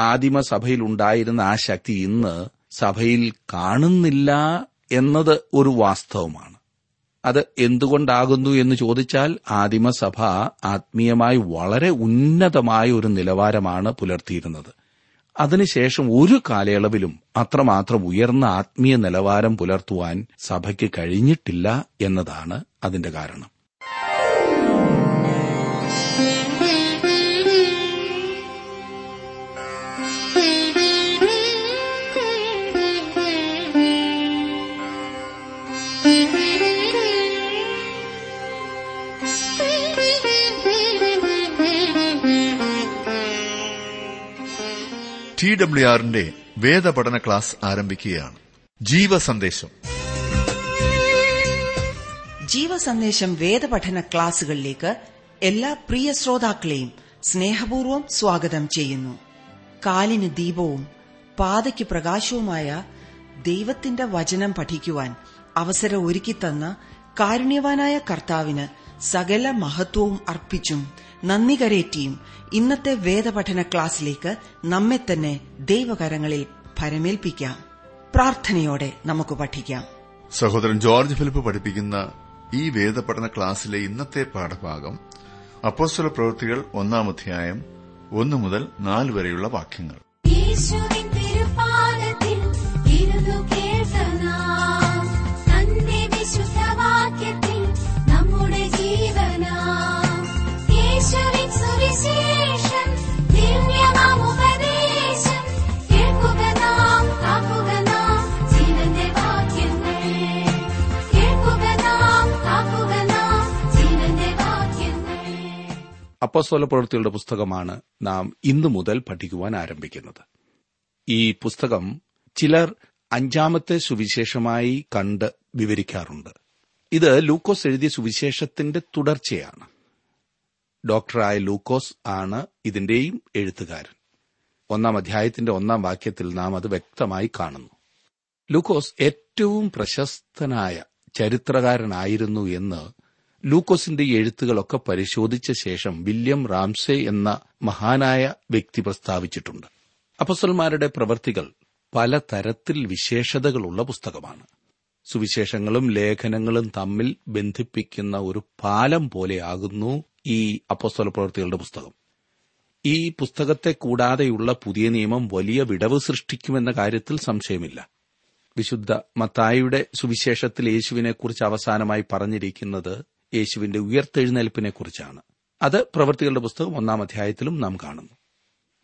ആദിമസഭയിൽ ഉണ്ടായിരുന്ന ആ ശക്തി ഇന്ന് സഭയിൽ കാണുന്നില്ല എന്നത് ഒരു വാസ്തവമാണ്. അത് എന്തുകൊണ്ടാകുന്നു എന്ന് ചോദിച്ചാൽ ആദിമസഭ ആത്മീയമായി വളരെ ഉന്നതമായ ഒരു നിലവാരമാണ് പുലർത്തിയിരുന്നത്. അതിനുശേഷം ഒരു കാലയളവിലും അത്രമാത്രം ഉയർന്ന ആത്മീയ നിലവാരം പുലർത്തുവാൻ സഭയ്ക്ക് കഴിഞ്ഞിട്ടില്ല എന്നതാണ് അതിന്റെ കാരണം. ടി ഡബ്ല്യു ആറിന്റെ വേദപഠന ക്ലാസ് ആരംഭിക്കുകയാണ്. ജീവസന്ദേശം. ജീവസന്ദേശം വേദപഠന ക്ലാസുകളിലേക്ക് എല്ലാ പ്രിയ ശ്രോതാക്കളെയും സ്നേഹപൂർവം സ്വാഗതം ചെയ്യുന്നു. കാലിന് ദീപവും പാതയ്ക്ക് പ്രകാശവുമായ ദൈവത്തിന്റെ വചനം പഠിക്കുവാൻ അവസരം ഒരുക്കിത്തന്ന കാരുണ്യവാനായ കർത്താവിന് സകല മഹത്വവും അർപ്പിച്ചും നന്ദി കരേറ്റിയും ഇന്നത്തെ വേദപഠന ക്ലാസ്സിലേക്ക് നമ്മെ തന്നെ ദൈവകരങ്ങളിൽ ഭരമേൽപ്പിക്കാം. പ്രാർത്ഥനയോടെ നമുക്ക് പഠിക്കാം. സഹോദരൻ ജോർജ് ഫിലിപ്പ് പഠിപ്പിക്കുന്ന ഈ വേദപഠന ക്ലാസ്സിലെ ഇന്നത്തെ പാഠഭാഗം അപ്പോസ്തല പ്രവൃത്തികൾ ഒന്നാം അധ്യായം ഒന്നു മുതൽ നാല് വരെയുള്ള വാക്യങ്ങൾ. അപ്പസ്തോല പ്രവൃത്തികളുടെ പുസ്തകമാണ് നാം ഇന്നു മുതൽ പഠിക്കുവാൻ ആരംഭിക്കുന്നത്. ഈ പുസ്തകം ചിലർ അഞ്ചാമത്തെ സുവിശേഷമായി കണ്ട് വിവരിക്കാറുണ്ട്. ഇത് ലൂക്കോസ് എഴുതിയ സുവിശേഷത്തിന്റെ തുടർച്ചയാണ്. ഡോക്ടറായ ലൂക്കോസ് ആണ് ഇതിന്റെയും എഴുത്തുകാരൻ. ഒന്നാം അധ്യായത്തിന്റെ ഒന്നാം വാക്യത്തിൽ നാം അത് വ്യക്തമായി കാണുന്നു. ലൂക്കോസ് ഏറ്റവും പ്രശസ്തനായ ചരിത്രകാരനായിരുന്നു എന്ന് ലൂക്കോസിന്റെ എഴുത്തുകളൊക്കെ പരിശോധിച്ച ശേഷം വില്യം റാംസെ എന്ന മഹാനായ വ്യക്തി പ്രസ്താവിച്ചിട്ടുണ്ട്. അപ്പസ്വൽമാരുടെ പ്രവർത്തികൾ പലതരത്തിൽ വിശേഷതകളുള്ള പുസ്തകമാണ്. സുവിശേഷങ്ങളും ലേഖനങ്ങളും തമ്മിൽ ബന്ധിപ്പിക്കുന്ന ഒരു പാലം പോലെയാകുന്നു ഈ അപ്പസ്വല പ്രവൃത്തികളുടെ പുസ്തകം. ഈ പുസ്തകത്തെ കൂടാതെയുള്ള പുതിയ നിയമം വലിയ വിടവ് സൃഷ്ടിക്കുമെന്ന കാര്യത്തിൽ സംശയമില്ല. വിശുദ്ധ മത്തായിയുടെ സുവിശേഷത്തിൽ യേശുവിനെക്കുറിച്ച് അവസാനമായി പറഞ്ഞിരിക്കുന്നത് യേശുവിന്റെ ഉയർത്തെഴുന്നേൽപ്പിനെക്കുറിച്ചാണ്. അത് പ്രവൃത്തികളുടെ പുസ്തകം ഒന്നാം അധ്യായത്തിലും നാം കാണുന്നു.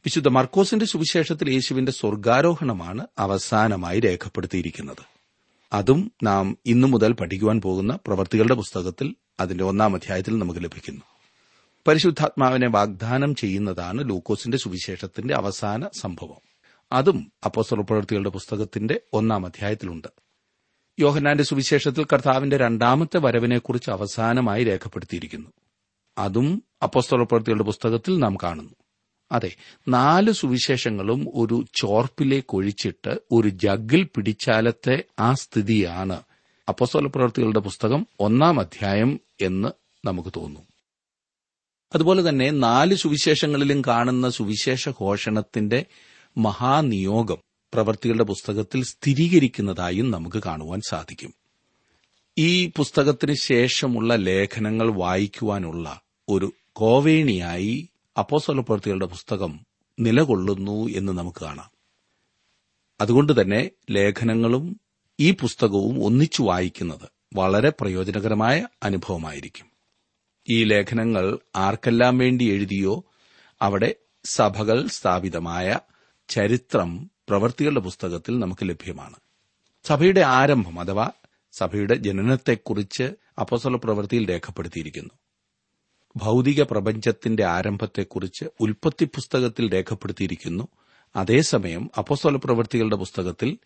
വിശുദ്ധ മർക്കോസിന്റെ സുവിശേഷത്തിൽ യേശുവിന്റെ സ്വർഗാരോഹണമാണ് അവസാനമായി രേഖപ്പെടുത്തിയിരിക്കുന്നത്. അതും നാം ഇന്നു മുതൽ പഠിക്കുവാൻ പോകുന്ന പ്രവൃത്തികളുടെ പുസ്തകത്തിൽ അതിന്റെ ഒന്നാം അധ്യായത്തിൽ നമുക്ക് ലഭിക്കുന്നു. പരിശുദ്ധാത്മാവിനെ വാഗ്ദാനം ചെയ്യുന്നതാണ് ലൂക്കോസിന്റെ സുവിശേഷത്തിന്റെ അവസാന സംഭവം. അതും അപ്പോസ്തല പ്രവൃത്തികളുടെ പുസ്തകത്തിന്റെ ഒന്നാം അധ്യായത്തിലുണ്ട്. യോഹന്നാന്റെ സുവിശേഷത്തിൽ കർത്താവിന്റെ രണ്ടാമത്തെ വരവിനെക്കുറിച്ച് അവസാനമായി രേഖപ്പെടുത്തിയിരിക്കുന്നു. അതും അപ്പോസ്തല പ്രവൃത്തികളുടെ പുസ്തകത്തിൽ നാം കാണുന്നു. അതെ നാല് സുവിശേഷങ്ങളും ഒരു ചോർപ്പിലേക്ക് ഒഴിച്ചിട്ട് ഒരു ജഗ്ഗിൽ പിടിച്ചാലത്തെ ആ സ്ഥിതിയാണ് അപ്പോസ്തോല പ്രവൃത്തികളുടെ പുസ്തകം ഒന്നാം അധ്യായം എന്ന് നമുക്ക് തോന്നും. അതുപോലെ തന്നെ നാല് സുവിശേഷങ്ങളിലും കാണുന്ന സുവിശേഷ ഘോഷണത്തിന്റെ മഹാനിയോഗം പ്രവൃത്തികളുടെ പുസ്തകത്തിൽ സ്ഥിരീകരിക്കുന്നതായും നമുക്ക് കാണുവാൻ സാധിക്കും. ഈ പുസ്തകത്തിന് ശേഷമുള്ള ലേഖനങ്ങൾ വായിക്കുവാനുള്ള ഒരു കോവേണിയായി അപ്പോസ്വല പ്രവൃത്തികളുടെ പുസ്തകം നിലകൊള്ളുന്നു എന്ന് നമുക്ക് കാണാം. അതുകൊണ്ട് തന്നെ ലേഖനങ്ങളും ഈ പുസ്തകവും ഒന്നിച്ചു വായിക്കുന്നത് വളരെ പ്രയോജനകരമായ അനുഭവമായിരിക്കും. ഈ ലേഖനങ്ങൾ ആർക്കെല്ലാം വേണ്ടി എഴുതിയോ അവിടെ സഭകൾ സ്ഥാപിതമായ ചരിത്രം പ്രവൃത്തികളുടെ പുസ്തകത്തിൽ നമുക്ക് ലഭ്യമാണ്. സഭയുടെ ആരംഭം അഥവാ സഭയുടെ ജനനത്തെക്കുറിച്ച് അപ്പസ്വല പ്രവൃത്തിയിൽ രേഖപ്പെടുത്തിയിരിക്കുന്നു. ഭൗതിക പ്രപഞ്ചത്തിന്റെ ആരംഭത്തെക്കുറിച്ച് ഉൽപ്പത്തി പുസ്തകത്തിൽ രേഖപ്പെടുത്തിയിരിക്കുന്നു. അതേസമയം അപ്പസ്വല പ്രവൃത്തികളുടെ പുസ്തകത്തിൽ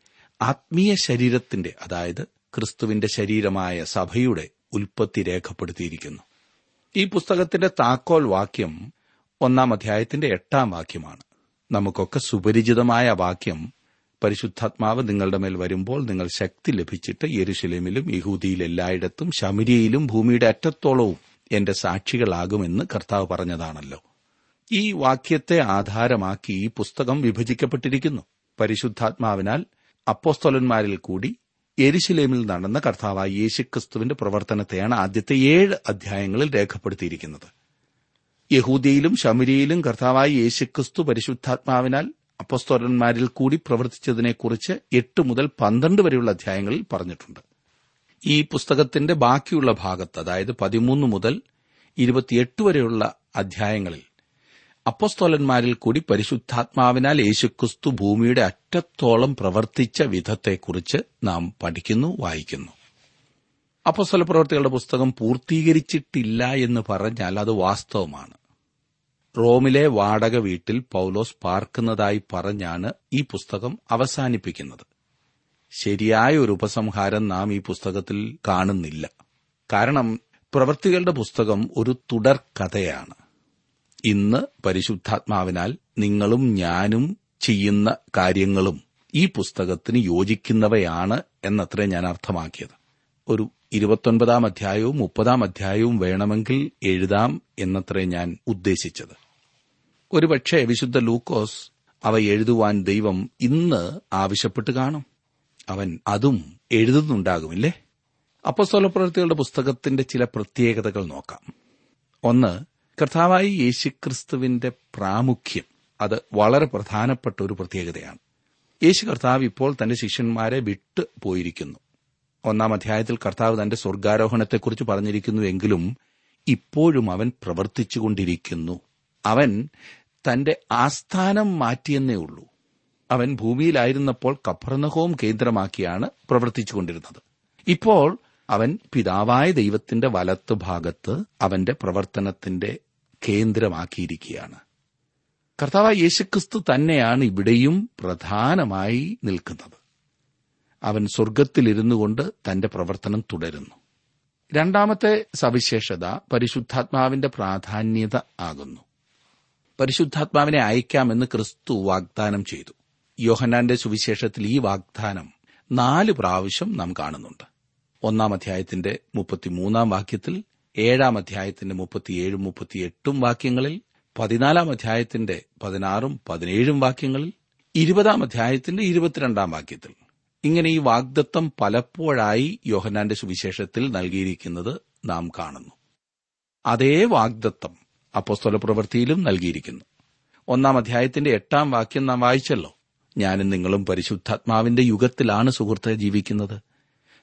ആത്മീയ ശരീരത്തിന്റെ അതായത് ക്രിസ്തുവിന്റെ ശരീരമായ സഭയുടെ ഉൽപ്പത്തി രേഖപ്പെടുത്തിയിരിക്കുന്നു. ഈ പുസ്തകത്തിന്റെ താക്കോൽ വാക്യം ഒന്നാം അധ്യായത്തിന്റെ എട്ടാം വാക്യമാണ്. നമുക്കൊക്കെ സുപരിചിതമായ വാക്യം പരിശുദ്ധാത്മാവ് നിങ്ങളുടെ മേൽ വരുമ്പോൾ നിങ്ങൾ ശക്തി ലഭിച്ചിട്ട് യെരുശലേമിലും യഹൂദിയിൽ എല്ലായിടത്തും ശമരിയയിലും ഭൂമിയുടെ അറ്റത്തോളവും എന്റെ സാക്ഷികളാകുമെന്ന് കർത്താവ് പറഞ്ഞതാണല്ലോ. ഈ വാക്യത്തെ ആധാരമാക്കി ഈ പുസ്തകം വിഭജിക്കപ്പെട്ടിരിക്കുന്നു. പരിശുദ്ധാത്മാവിനാൽ അപ്പോസ്തോലന്മാരിൽ കൂടി എരിശിലേമിൽ നടന്ന കർത്താവായ യേശുക്രിസ്തുവിന്റെ പ്രവർത്തനത്തെയാണ് ആദ്യത്തെ ഏഴ് അധ്യായങ്ങളിൽ രേഖപ്പെടുത്തിയിരിക്കുന്നത്. യഹൂദിയിലും ശമരിയിലും കർത്താവായ യേശുക്രിസ്തു പരിശുദ്ധാത്മാവിനാൽ അപ്പസ്തോലന്മാരിൽ കൂടി പ്രവർത്തിച്ചതിനെക്കുറിച്ച് എട്ട് മുതൽ പന്ത്രണ്ട് വരെയുള്ള അധ്യായങ്ങളിൽ പറഞ്ഞിട്ടുണ്ട്. ഈ പുസ്തകത്തിന്റെ ബാക്കിയുള്ള ഭാഗത്ത് അതായത് പതിമൂന്ന് മുതൽ ഇരുപത്തിയെട്ട് വരെയുള്ള അധ്യായങ്ങളിൽ അപ്പസ്തോലന്മാരിൽ കൂടി പരിശുദ്ധാത്മാവിനാൽ യേശുക്രിസ്തു ഭൂമിയുടെ അറ്റത്തോളം പ്രവർത്തിച്ച വിധത്തെക്കുറിച്ച് നാം പഠിക്കുന്നു വായിക്കുന്നു. അപ്പസ്തല പ്രവർത്തികളുടെ പുസ്തകം പൂർത്തീകരിച്ചിട്ടില്ല എന്ന് പറഞ്ഞാൽ അത് വാസ്തവമാണ്. റോമിലെ വാടക വീട്ടിൽ പൌലോസ് പാർക്കുന്നതായി പറഞ്ഞാണ് ഈ പുസ്തകം അവസാനിപ്പിക്കുന്നത്. ശരിയായ ഒരു ഉപസംഹാരം നാം ഈ പുസ്തകത്തിൽ കാണുന്നില്ല. കാരണം പ്രവൃത്തികളുടെ പുസ്തകം ഒരു തുടർ കഥയാണ്. ഇന്ന് പരിശുദ്ധാത്മാവിനാൽ നിങ്ങളും ഞാനും ചെയ്യുന്ന കാര്യങ്ങളും ഈ പുസ്തകത്തിന് യോജിക്കുന്നവയാണ് എന്നത്രേ ഞാൻ അർത്ഥമാക്കിയത്. ഒരു ഇരുപത്തൊൻപതാം അധ്യായവും മുപ്പതാം അധ്യായവും വേണമെങ്കിൽ എഴുതാം എന്നത്രേ ഞാൻ ഉദ്ദേശിച്ചത്. ഒരുപക്ഷെ വിശുദ്ധ ലൂക്കോസ് അവ എഴുതുവാൻ ദൈവം ഇന്ന് ആവശ്യപ്പെട്ട് കാണും. അവൻ അതും എഴുതുന്നുണ്ടാകുമില്ലേ? അപ്പസ്തോല പ്രവൃത്തികളുടെ പുസ്തകത്തിന്റെ ചില പ്രത്യേകതകൾ നോക്കാം. ഒന്ന് കർത്താവായി യേശുക്രിസ്തുവിന്റെ പ്രാമുഖ്യം. അത് വളരെ പ്രധാനപ്പെട്ട ഒരു പ്രത്യേകതയാണ്. യേശു കർത്താവ് ഇപ്പോൾ തന്റെ ശിഷ്യന്മാരെ വിട്ടു പോയിരിക്കുന്നു. ഒന്നാം അധ്യായത്തിൽ കർത്താവ് തന്റെ സ്വർഗാരോഹണത്തെക്കുറിച്ച് പറഞ്ഞിരിക്കുന്നു എങ്കിലും ഇപ്പോഴും അവൻ പ്രവർത്തിച്ചുകൊണ്ടിരിക്കുന്നു. അവൻ തന്റെ ആസ്ഥാനം മാറ്റിയെന്നേ ഉള്ളൂ. അവൻ ഭൂമിയിലായിരുന്നപ്പോൾ കഫർനഹോം കേന്ദ്രമാക്കിയാണ് പ്രവർത്തിച്ചുകൊണ്ടിരുന്നത്. ഇപ്പോൾ അവൻ പിതാവായ ദൈവത്തിന്റെ വലത്ത് ഭാഗത്ത് അവന്റെ പ്രവർത്തനത്തിന്റെ കേന്ദ്രമാക്കിയിരിക്കുകയാണ്. കർത്താവ് യേശുക്രിസ്തു തന്നെയാണ് ഇവിടെയും പ്രധാനമായി നിൽക്കുന്നത്. അവൻ സ്വർഗത്തിലിരുന്നു കൊണ്ട് തന്റെ പ്രവർത്തനം തുടരുന്നു. രണ്ടാമത്തെ സവിശേഷത പരിശുദ്ധാത്മാവിന്റെ പ്രാധാന്യത ആകുന്നു. പരിശുദ്ധാത്മാവിനെ അയക്കാമെന്ന് ക്രിസ്തു വാഗ്ദാനം ചെയ്തു. യോഹന്നാന്റെ സുവിശേഷത്തിൽ ഈ വാഗ്ദാനം നാല് പ്രാവശ്യം നാം കാണുന്നുണ്ട്. ഒന്നാം അധ്യായത്തിന്റെ മുപ്പത്തിമൂന്നാം വാക്യത്തിൽ ഏഴാം അധ്യായത്തിന്റെ മുപ്പത്തിയേഴും മുപ്പത്തിയെട്ടും വാക്യങ്ങളിൽ പതിനാലാം അധ്യായത്തിന്റെ പതിനാറും പതിനേഴും വാക്യങ്ങളിൽ ഇരുപതാം അധ്യായത്തിന്റെ ഇരുപത്തിരണ്ടാം വാക്യത്തിൽ. ഇങ്ങനെ ഈ വാഗ്ദത്തം പലപ്പോഴായി യോഹനാന്റെ സുവിശേഷത്തിൽ നൽകിയിരിക്കുന്നത് നാം കാണുന്നു. അതേ വാഗ്ദത്തം അപ്പോസ്തല പ്രവൃത്തിയിലും നൽകിയിരിക്കുന്നു. ഒന്നാം അധ്യായത്തിന്റെ എട്ടാം വാക്യം നാം വായിച്ചല്ലോ. ഞാനും നിങ്ങളും പരിശുദ്ധാത്മാവിന്റെ യുഗത്തിലാണ് സുഹൃത്തെ ജീവിക്കുന്നത്.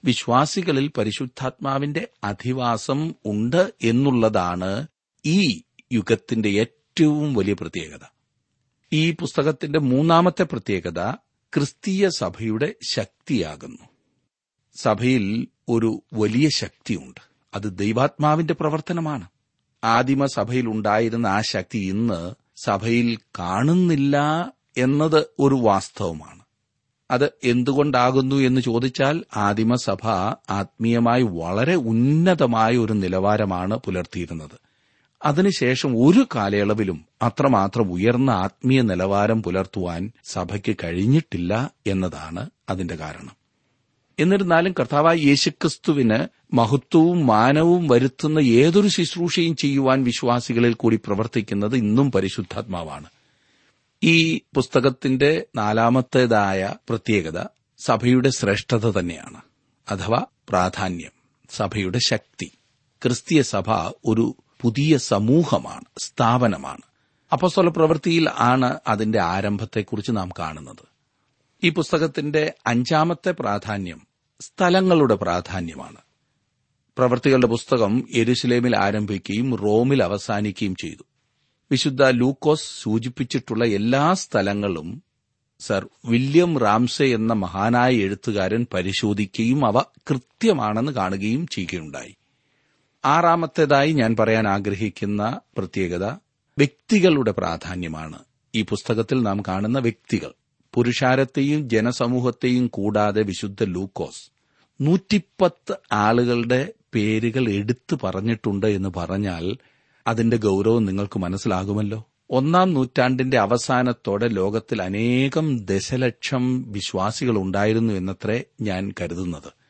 വിശ്വാസികളിൽ പരിശുദ്ധാത്മാവിന്റെ അധിവാസം ഉണ്ട് എന്നുള്ളതാണ് ഈ യുഗത്തിന്റെ ഏറ്റവും വലിയ പ്രത്യേകത. ഈ പുസ്തകത്തിന്റെ മൂന്നാമത്തെ പ്രത്യേകത ക്രിസ്തീയ സഭയുടെ ശക്തിയാകുന്നു. സഭയിൽ ഒരു വലിയ ശക്തിയുണ്ട്. അത് ദൈവാത്മാവിന്റെ പ്രവർത്തനമാണ്. ആദിമ സഭയിൽ ഉണ്ടായിരുന്ന ആ ശക്തി ഇന്ന് സഭയിൽ കാണുന്നില്ല എന്നത് ഒരു വാസ്തവമാണ്. അത് എന്തുകൊണ്ടാകുന്നു എന്ന് ചോദിച്ചാൽ ആദിമസഭ ആത്മീയമായി വളരെ ഉന്നതമായ ഒരു നിലവാരമാണ് പുലർത്തിയിരുന്നത്. അതിനുശേഷം ഒരു കാലയളവിലും അത്രമാത്രം ഉയർന്ന ആത്മീയ നിലവാരം പുലർത്തുവാൻ സഭയ്ക്ക് കഴിഞ്ഞിട്ടില്ല എന്നതാണ് അതിന്റെ കാരണം. എന്നിരുന്നാലും കർത്താവായ യേശുക്രിസ്തുവിന് മഹത്വവും മാനവും വരുത്തുന്ന ഏതൊരു ശുശ്രൂഷയും ചെയ്യുവാൻ വിശ്വാസികളിൽ കൂടി പ്രവർത്തിക്കുന്നത് ഇന്നും പരിശുദ്ധാത്മാവാണ്. ഈ പുസ്തകത്തിന്റെ നാലാമത്തേതായ പ്രത്യേകത സഭയുടെ ശ്രേഷ്ഠത തന്നെയാണ് അഥവാ പ്രാധാന്യം സഭയുടെ ശക്തി. ക്രിസ്തീയ സഭ ഒരു പുതിയ സമൂഹമാണ് സ്ഥാപനമാണ്. അപ്പസ്തോല പ്രവൃത്തിയിൽ ആണ് അതിന്റെ ആരംഭത്തെക്കുറിച്ച് നാം കാണുന്നത്. ഈ പുസ്തകത്തിന്റെ അഞ്ചാമത്തെ പ്രാധാന്യം സ്ഥലങ്ങളുടെ പ്രാധാന്യമാണ്. പ്രവൃത്തികളുടെ പുസ്തകം എരുസലേമിൽ ആരംഭിക്കുകയും റോമിൽ അവസാനിക്കുകയും ചെയ്തു. വിശുദ്ധ ലൂക്കോസ് സൂചിപ്പിച്ചിട്ടുള്ള എല്ലാ സ്ഥലങ്ങളും സർ വില്യം റാംസെ എന്ന മഹാനായ എഴുത്തുകാരൻ പരിശോധിക്കുകയും അവ കൃത്യമാണെന്ന് കാണുകയും ചെയ്യുകയുണ്ടായി. ആറാമത്തേതായി ഞാൻ പറയാൻ ആഗ്രഹിക്കുന്ന പ്രത്യേകത വ്യക്തികളുടെ പ്രാധാന്യമാണ്. ഈ പുസ്തകത്തിൽ നാം കാണുന്ന വ്യക്തികൾ പുരുഷാരത്തെയും ജനസമൂഹത്തെയും കൂടാതെ വിശുദ്ധ ലൂക്കോസ് നൂറ്റിപ്പത്ത് ആളുകളുടെ പേരുകൾ എടുത്തു പറഞ്ഞിട്ടുണ്ട് എന്ന് പറഞ്ഞാൽ അതിന്റെ ഗൗരവം നിങ്ങൾക്ക് മനസ്സിലാകുമല്ലോ. ഒന്നാം നൂറ്റാണ്ടിന്റെ അവസാനത്തോടെ ലോകത്തിൽ അനേകം ദശലക്ഷം വിശ്വാസികൾ ഉണ്ടായിരുന്നു എന്നത്രേ ഞാൻ കരുതുന്നത്.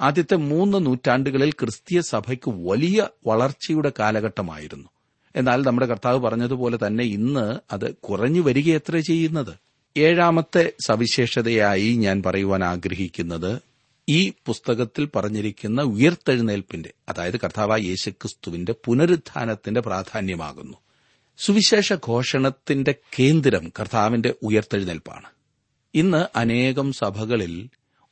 ആദ്യത്തെ മൂന്ന് നൂറ്റാണ്ടുകളിൽ ക്രിസ്തീയ സഭയ്ക്ക് വലിയ വളർച്ചയുടെ കാലഘട്ടമായിരുന്നു. എന്നാൽ നമ്മുടെ കർത്താവ് പറഞ്ഞതുപോലെ തന്നെ ഇന്ന് അത് കുറഞ്ഞു വരികയത്ര ചെയ്യുന്നത്. ഏഴാമത്തെ സവിശേഷതയായി ഞാൻ പറയുവാൻ ആഗ്രഹിക്കുന്നത് ഈ പുസ്തകത്തിൽ പറഞ്ഞിരിക്കുന്ന ഉയർത്തെഴുന്നേൽപ്പിന്റെ അതായത് കർത്താവ് യേശുക്രിസ്തുവിന്റെ പുനരുത്ഥാനത്തിന്റെ പ്രാധാന്യമാകുന്നു. സുവിശേഷ ഘോഷണത്തിന്റെ കേന്ദ്രം കർത്താവിന്റെ ഉയർത്തെഴുന്നേൽപ്പാണ്. ഇന്ന് അനേകം സഭകളിൽ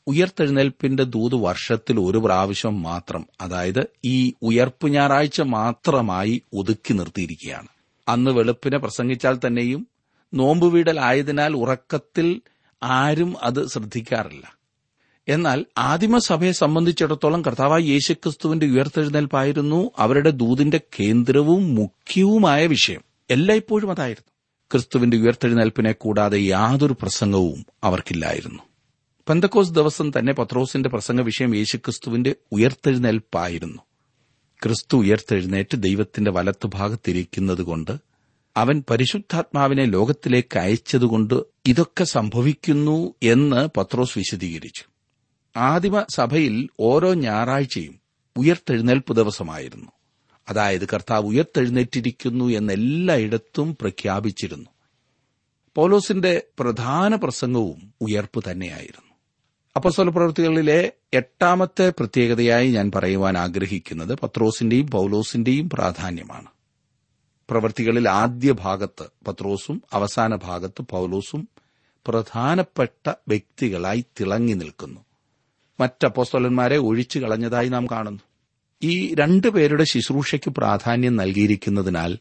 ഉയർത്തെഴുന്നേൽപ്പിന്റെ ദൂത് വർഷത്തിൽ ഒരു പ്രാവശ്യം മാത്രം അതായത് ഈ ഉയർപ്പ് ഞായറാഴ്ച മാത്രമായി ഒതുക്കി നിർത്തിയിരിക്കുകയാണ്. അന്ന് വെളുപ്പിനെ പ്രസംഗിച്ചാൽ തന്നെയും നോമ്പുവീടലായതിനാൽ ഉറക്കത്തിൽ ആരും അത് ശ്രദ്ധിക്കാറില്ല. എന്നാൽ ആദിമസഭയെ സംബന്ധിച്ചിടത്തോളം കർത്താവായ യേശുക്രിസ്തുവിന്റെ ഉയർത്തെഴുന്നേൽപ്പായിരുന്നു അവരുടെ ദൂതിന്റെ കേന്ദ്രവും മുഖ്യവുമായ വിഷയം. എല്ലായ്പ്പോഴും അതായിരുന്നു. ക്രിസ്തുവിന്റെ ഉയർത്തെഴുന്നേൽപ്പിനെ കൂടാതെ യാതൊരു പ്രസംഗവും അവർക്കില്ലായിരുന്നു. പെന്തക്കോസ് ദിവസം തന്നെ പത്രോസിന്റെ പ്രസംഗ വിഷയം യേശുക്രിസ്തുവിന്റെ ഉയർത്തെഴുന്നേൽപ്പായിരുന്നു. ക്രിസ്തു ഉയർത്തെഴുന്നേറ്റ് ദൈവത്തിന്റെ വലത്തുഭാഗത്തിരിക്കുന്നതുകൊണ്ട് അവൻ പരിശുദ്ധാത്മാവിനെ ലോകത്തിലേക്ക് അയച്ചതുകൊണ്ട് ഇതൊക്കെ സംഭവിക്കുന്നു എന്ന് പത്രോസ് വിശദീകരിച്ചു. ആദിമ സഭയിൽ ഓരോ ഞായറാഴ്ചയും ഉയർത്തെഴുന്നേൽപ്പ് ദിവസമായിരുന്നു. അതായത് കർത്താവ് ഉയർത്തെഴുന്നേറ്റിരിക്കുന്നു എന്നെല്ലായിടത്തും പ്രഖ്യാപിച്ചിരുന്നു. പൗലോസിന്റെ പ്രധാന പ്രസംഗവും ഉയർപ്പ് തന്നെയായിരുന്നു. അപ്പസ്വല പ്രവൃത്തികളിലെ എട്ടാമത്തെ പ്രത്യേകതയായി ഞാൻ പറയുവാൻ ആഗ്രഹിക്കുന്നത് പത്രോസിന്റെയും പൌലോസിന്റെയും പ്രാധാന്യമാണ്. പ്രവൃത്തികളിൽ ആദ്യ ഭാഗത്ത് പത്രോസും അവസാന ഭാഗത്ത് പൌലോസും പ്രധാനപ്പെട്ട വ്യക്തികളായി തിളങ്ങി നിൽക്കുന്നു. മറ്റപ്പോസ്തോലന്മാരെ ഒഴിച്ചു കളഞ്ഞതായി നാം കാണുന്നു. ഈ രണ്ടു പേരുടെ ശുശ്രൂഷയ്ക്ക് പ്രാധാന്യം നൽകിയിരിക്കുന്നതിനാൽ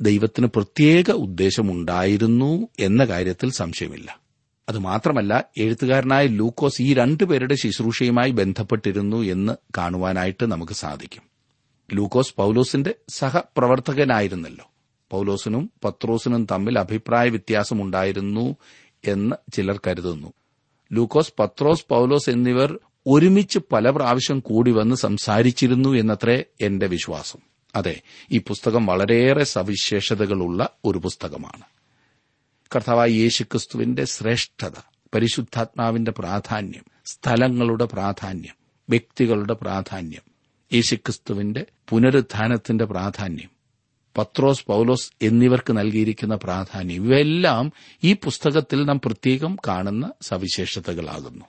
ദൈവത്തിന് പ്രത്യേക ഉദ്ദേശമുണ്ടായിരുന്നു എന്ന കാര്യത്തിൽ സംശയമില്ല. അതുമാത്രമല്ല എഴുത്തുകാരനായ ലൂക്കോസ് ഈ രണ്ടുപേരുടെ ശുശ്രൂഷയുമായി ബന്ധപ്പെട്ടിരുന്നു എന്ന് കാണുവാനായിട്ട് നമുക്ക് സാധിക്കും. ലൂക്കോസ് പൌലോസിന്റെ സഹപ്രവർത്തകനായിരുന്നല്ലോ. പൌലോസിനും പത്രോസിനും തമ്മിൽ അഭിപ്രായ വ്യത്യാസമുണ്ടായിരുന്നു എന്ന് ചിലർ കരുതുന്നു. ലൂക്കോസ് പത്രോസ് പൌലോസ് എന്നിവർ ഒരുമിച്ച് പല പ്രാവശ്യം കൂടി വന്ന് സംസാരിച്ചിരുന്നു എന്നത്രേ എന്റെ വിശ്വാസം. അതെ ഈ പുസ്തകം വളരെയേറെ സവിശേഷതകളുള്ള ഒരു പുസ്തകമാണ്. കർത്താവായ യേശുക്രിസ്തുവിന്റെ ശ്രേഷ്ഠത പരിശുദ്ധാത്മാവിന്റെ പ്രാധാന്യം സ്ഥലങ്ങളുടെ പ്രാധാന്യം വ്യക്തികളുടെ പ്രാധാന്യം യേശുക്രിസ്തുവിന്റെ പുനരുത്ഥാനത്തിന്റെ പ്രാധാന്യം പത്രോസ് പൌലോസ് എന്നിവർക്ക് നൽകിയിരിക്കുന്ന പ്രാധാന്യം. ഇവയെല്ലാം ഈ പുസ്തകത്തിൽ നാം പ്രത്യേകം കാണുന്ന സവിശേഷതകളാകുന്നു.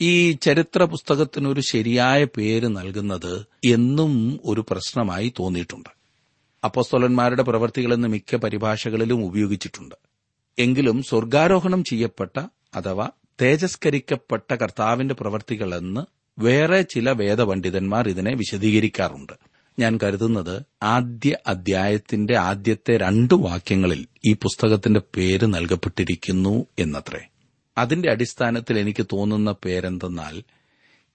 ഈ ചരിത്ര പുസ്തകത്തിനൊരു ശരിയായ പേര് നൽകുന്നത് എന്നും ഒരു പ്രശ്നമായി തോന്നിയിട്ടുണ്ട്. അപ്പോസ്തോലന്മാരുടെ പ്രവർത്തികളെന്ന് മിക്ക പരിഭാഷകളിലും ഉപയോഗിച്ചിട്ടുണ്ട്. എങ്കിലും സ്വർഗാരോഹണം ചെയ്യപ്പെട്ട അഥവാ തേജസ്കരിക്കപ്പെട്ട കർത്താവിന്റെ പ്രവർത്തികളെന്ന് വേറെ ചില വേദപണ്ഡിതന്മാർ ഇതിനെ വിശദീകരിക്കാറുണ്ട്. ഞാൻ കരുതുന്നത് ആദ്യ അധ്യായത്തിന്റെ ആദ്യത്തെ രണ്ടു വാക്യങ്ങളിൽ ഈ പുസ്തകത്തിന്റെ പേര് നൽകപ്പെട്ടിരിക്കുന്നു എന്നത്രേ. അതിന്റെ അടിസ്ഥാനത്തിൽ എനിക്ക് തോന്നുന്ന പേരെന്തെന്നാൽ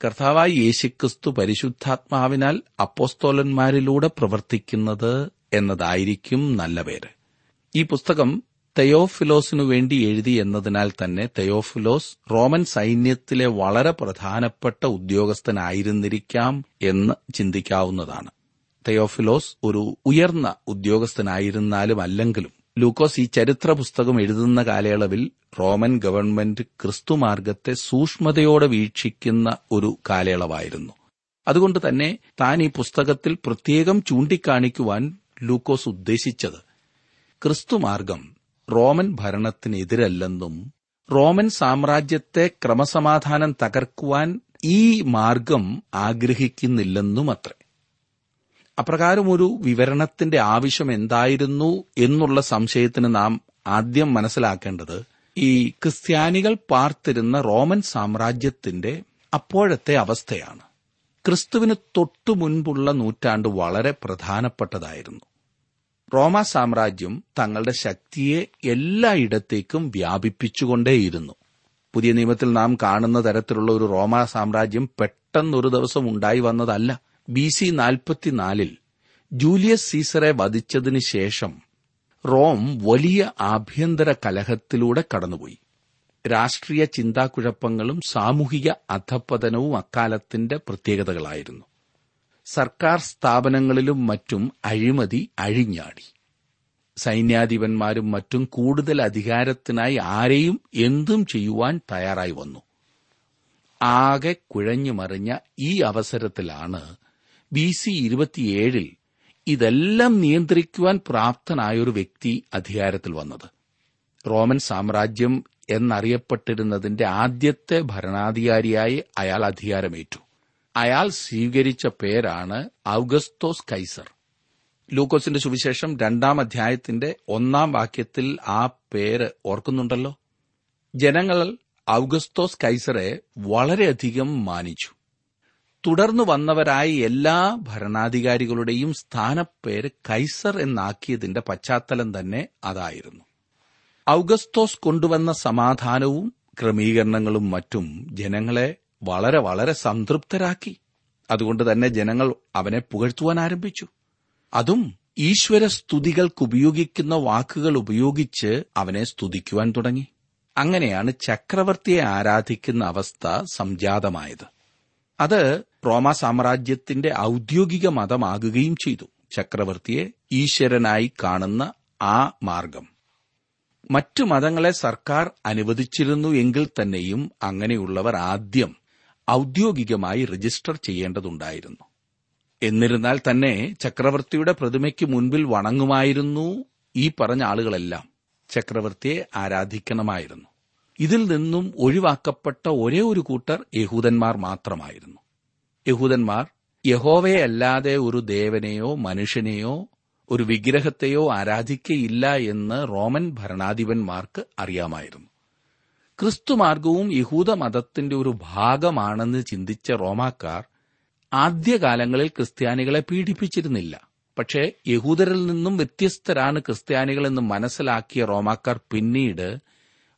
കർത്താവായി യേശുക്രിസ്തു പരിശുദ്ധാത്മാവിനാൽ അപ്പോസ്തോലന്മാരിലൂടെ പ്രവർത്തിക്കുന്നത് എന്നതായിരിക്കും നല്ല പേര്. ഈ പുസ്തകം തെയോഫിലോസിനു വേണ്ടി എഴുതി എന്നതിനാൽ തന്നെ തെയോഫിലോസ് റോമൻ സൈന്യത്തിലെ വളരെ പ്രധാനപ്പെട്ട ഉദ്യോഗസ്ഥനായിരുന്നിരിക്കാം എന്ന് ചിന്തിക്കാവുന്നതാണ്. തെയോഫിലോസ് ഒരു ഉയർന്ന ഉദ്യോഗസ്ഥനായിരുന്നാലും അല്ലെങ്കിലും ലൂക്കോസ് ഈ ചരിത്ര പുസ്തകം എഴുതുന്ന കാലയളവിൽ റോമൻ ഗവൺമെന്റ് ക്രിസ്തുമാർഗത്തെ സൂക്ഷ്മതയോടെ വീക്ഷിക്കുന്ന ഒരു കാലയളവായിരുന്നു. അതുകൊണ്ട് തന്നെ താൻ ഈ പുസ്തകത്തിൽ പ്രത്യേകം ചൂണ്ടിക്കാണിക്കുവാൻ ലൂക്കോസ് ഉദ്ദേശിച്ചത് ക്രിസ്തുമാർഗം റോമൻ ഭരണത്തിനെതിരല്ലെന്നും റോമൻ സാമ്രാജ്യത്തെ ക്രമസമാധാനം തകർക്കുവാൻ ഈ മാർഗം ആഗ്രഹിക്കുന്നില്ലെന്നും അത്രേ അപ്രകാരം ഒരു വിവരണത്തിന്റെ ആവശ്യം എന്തായിരുന്നു എന്നുള്ള സംശയത്തിന് നാം ആദ്യം മനസ്സിലാക്കേണ്ടത് ഈ ക്രിസ്ത്യാനികൾ പാർത്തിരുന്ന റോമൻ സാമ്രാജ്യത്തിന്റെ അപ്പോഴത്തെ അവസ്ഥയാണ്. ക്രിസ്തുവിന് തൊട്ടു മുൻപുള്ള നൂറ്റാണ്ട് വളരെ പ്രധാനപ്പെട്ടതായിരുന്നു. റോമ സാമ്രാജ്യം തങ്ങളുടെ ശക്തിയെ എല്ലായിടത്തേക്കും വ്യാപിപ്പിച്ചുകൊണ്ടേയിരുന്നു. പുതിയ നിയമത്തിൽ നാം കാണുന്ന തരത്തിലുള്ള ഒരു റോമ സാമ്രാജ്യം പെട്ടെന്നൊരു ദിവസം ഉണ്ടായി വന്നതല്ല. ബി സി നാൽപ്പത്തിനാലിൽ ജൂലിയസ് സീസറെ വധിച്ചതിനു ശേഷം റോം വലിയ ആഭ്യന്തര കലഹത്തിലൂടെ കടന്നുപോയി. രാഷ്ട്രീയ ചിന്താക്കുഴപ്പങ്ങളും സാമൂഹിക അധപ്പതനവും അക്കാലത്തിന്റെ പ്രത്യേകതകളായിരുന്നു. സർക്കാർ സ്ഥാപനങ്ങളിലും മറ്റും അഴിമതി അഴിഞ്ഞാടി. സൈന്യാധിപന്മാരും മറ്റും കൂടുതൽ അധികാരത്തിനായി ആരെയും എന്തും ചെയ്യുവാൻ തയ്യാറായി വന്നു. ആകെ കുഴഞ്ഞുമറിഞ്ഞ ഈ അവസരത്തിലാണ് ബി സി ഇരുപത്തിയേഴിൽ ഇതെല്ലാം നിയന്ത്രിക്കുവാൻ പ്രാപ്തനായൊരു വ്യക്തി അധികാരത്തിൽ വന്നത്. റോമൻ സാമ്രാജ്യം എന്നറിയപ്പെട്ടിരുന്നതിന്റെ ആദ്യത്തെ ഭരണാധികാരിയായി അയാൾ അധികാരമേറ്റു. അയാൾ സ്വീകരിച്ച പേരാണ് ഔഗസ്തോസ് കൈസർ. ലൂക്കോസിന്റെ സുവിശേഷം രണ്ടാം അധ്യായത്തിന്റെ ഒന്നാം വാക്യത്തിൽ ആ പേര് ഓർക്കുന്നുണ്ടല്ലോ? ജനങ്ങൾ ഔഗസ്തോസ് കൈസറെ വളരെയധികം മാനിച്ചു. തുടർന്നു വന്നവരായ എല്ലാ ഭരണാധികാരികളുടെയും സ്ഥാനപ്പേര് കൈസർ എന്നാക്കിയതിന്റെ പശ്ചാത്തലം തന്നെ അതായിരുന്നു. ഔഗസ്തോസ് കൊണ്ടുവന്ന സമാധാനവും ക്രമീകരണങ്ങളും മറ്റും ജനങ്ങളെ വളരെ വളരെ സംതൃപ്തരാക്കി. അതുകൊണ്ട് തന്നെ ജനങ്ങൾ അവനെ പുകഴ്ത്തുവാൻ ആരംഭിച്ചു. അതും ഈശ്വര സ്തുതികൾക്ക് ഉപയോഗിക്കുന്ന വാക്കുകൾ ഉപയോഗിച്ച് അവനെ സ്തുതിക്കുവാൻ തുടങ്ങി. അങ്ങനെയാണ് ചക്രവർത്തിയെ ആരാധിക്കുന്ന അവസ്ഥ സംജാതമായത്. അത് റോമ സാമ്രാജ്യത്തിന്റെ ഔദ്യോഗിക മതമാകുകയും ചെയ്തു. ചക്രവർത്തിയെ ഈശ്വരനായി കാണുന്ന ആ മാർഗം. മറ്റു മതങ്ങളെ സർക്കാർ അനുവദിച്ചിരുന്നു എങ്കിൽ തന്നെയും അങ്ങനെയുള്ളവർ ആദ്യം ഔദ്യോഗികമായി രജിസ്റ്റർ ചെയ്യേണ്ടതുണ്ടായിരുന്നു. എന്നിരുന്നാൽ തന്നെ ചക്രവർത്തിയുടെ പ്രതിമയ്ക്ക് മുൻപിൽ വണങ്ങുമായിരുന്നു ഈ പറഞ്ഞ ആളുകളെല്ലാം. ചക്രവർത്തിയെ ആരാധിക്കണമായിരുന്നു. ഇതിൽ നിന്നും ഒഴിവാക്കപ്പെട്ട ഒരേ ഒരു കൂട്ടർ യഹൂദന്മാർ മാത്രമായിരുന്നു. യഹൂദന്മാർ യഹോവയല്ലാതെ ഒരു ദേവനെയോ മനുഷ്യനെയോ ഒരു വിഗ്രഹത്തെയോ ആരാധിക്കയില്ല എന്ന് റോമൻ ഭരണാധിപന്മാർക്ക് അറിയാമായിരുന്നു. ക്രിസ്തുമാർഗവും യഹൂദ മതത്തിന്റെ ഒരു ഭാഗമാണെന്ന് ചിന്തിച്ച റോമാക്കാർ ആദ്യകാലങ്ങളിൽ ക്രിസ്ത്യാനികളെ പീഡിപ്പിച്ചിരുന്നില്ല. പക്ഷേ യഹൂദരിൽ നിന്നും വ്യത്യസ്തരാണ് ക്രിസ്ത്യാനികളെന്ന് മനസ്സിലാക്കിയ റോമാക്കാർ പിന്നീട്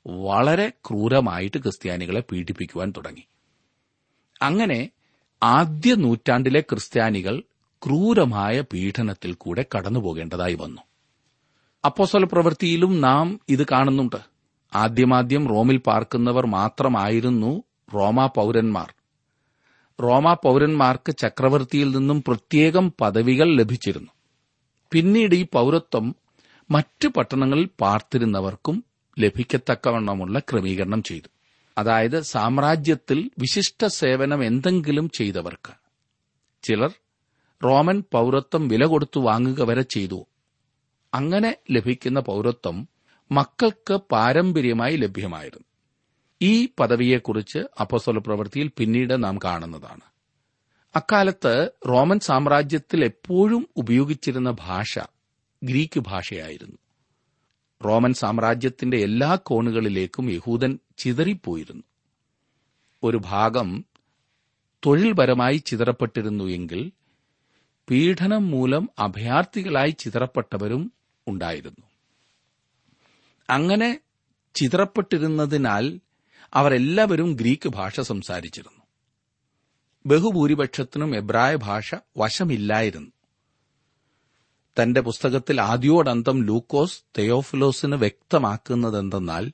വളരെ ക്രൂരമായിട്ട് ക്രിസ്ത്യാനികളെ പീഡിപ്പിക്കുവാൻ തുടങ്ങി. അങ്ങനെ ആദ്യ നൂറ്റാണ്ടിലെ ക്രിസ്ത്യാനികൾ ക്രൂരമായ പീഡനത്തിൽ കൂടെ കടന്നുപോകേണ്ടതായി വന്നു. അപ്പോസ്വല പ്രവൃത്തിയിലും നാം ഇത് കാണുന്നുണ്ട്. ആദ്യമാദ്യം റോമിൽ പാർക്കുന്നവർ മാത്രമായിരുന്നു റോമാ പൌരന്മാർ. റോമാ പൌരന്മാർക്ക് ചക്രവർത്തിയിൽ നിന്നും പ്രത്യേകം പദവികൾ ലഭിച്ചിരുന്നു. പിന്നീട് ഈ പൗരത്വം മറ്റ് പട്ടണങ്ങളിൽ പാർത്തിരുന്നവർക്കും ലഭിക്കത്തക്കവണ്ണമുള്ള ക്രമീകരണം ചെയ്തു. അതായത് സാമ്രാജ്യത്തിൽ വിശിഷ്ട സേവനം എന്തെങ്കിലും ചെയ്തവർക്ക്. ചിലർ റോമൻ പൗരത്വം വില കൊടുത്തു വാങ്ങുക വരെ ചെയ്തു. അങ്ങനെ ലഭിക്കുന്ന പൌരത്വം മക്കൾക്ക് പാരമ്പര്യമായി ലഭ്യമായിരുന്നു. ഈ പദവിയെക്കുറിച്ച് അപ്പസ്വല പ്രവൃത്തിയിൽ പിന്നീട് നാം കാണുന്നതാണ്. അക്കാലത്ത് റോമൻ സാമ്രാജ്യത്തിൽ എപ്പോഴും ഉപയോഗിച്ചിരുന്ന ഭാഷ ഗ്രീക്ക് ഭാഷയായിരുന്നു. റോമൻ സാമ്രാജ്യത്തിന്റെ എല്ലാ കോണുകളിലേക്കും യഹൂദൻ ചിതറിപ്പോയിരുന്നു. ഒരു ഭാഗം തൊഴിൽപരമായി ചിതറപ്പെട്ടിരുന്നു എങ്കിൽ പീഡനം മൂലം അഭയാർത്ഥികളായി ചിതറപ്പെട്ടവരും ഉണ്ടായിരുന്നു. അങ്ങനെ ചിതറപ്പെട്ടിരുന്നതിനാൽ അവരെല്ലാവരും ഗ്രീക്ക് ഭാഷ സംസാരിച്ചിരുന്നു. ബഹുഭൂരിപക്ഷത്തിനും എബ്രായ ഭാഷ വശമില്ലായിരുന്നു. തന്റെ പുസ്തകത്തിൽ ആദ്യോടന്തം ലൂക്കോസ് തെയോഫിലോസിന് വ്യക്തമാക്കുന്നതെന്തെന്നാൽ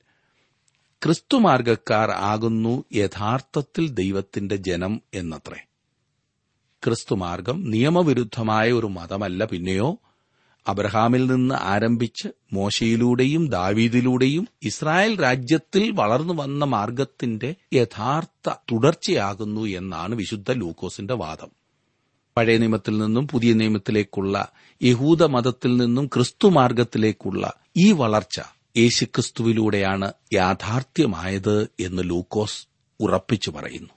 ക്രിസ്തുമാർഗക്കാർ ആകുന്നു യഥാർത്ഥത്തിൽ ദൈവത്തിന്റെ ജനം എന്നത്രേ. ക്രിസ്തുമാർഗം നിയമവിരുദ്ധമായ ഒരു മതമല്ല പിന്നെയോ അബ്രഹാമിൽ നിന്ന് ആരംഭിച്ച് മോശയിലൂടെയും ദാവീദിലൂടെയും ഇസ്രായേൽ രാജ്യത്തിൽ വളർന്നു വന്ന മാർഗത്തിന്റെ യഥാർത്ഥ തുടർച്ചയാകുന്നു എന്നാണ് വിശുദ്ധ ലൂക്കോസിന്റെ വാദം. പഴയ നിയമത്തിൽ നിന്നും പുതിയ നിയമത്തിലേക്കുള്ള യഹൂദ മതത്തിൽ നിന്നും ക്രിസ്തു മാർഗത്തിലേക്കുള്ള ഈ വളർച്ച യേശുക്രിസ്തുവിലൂടെയാണ് യാഥാർത്ഥ്യമായത് എന്ന് ലൂക്കോസ് ഉറപ്പിച്ചു പറയുന്നു.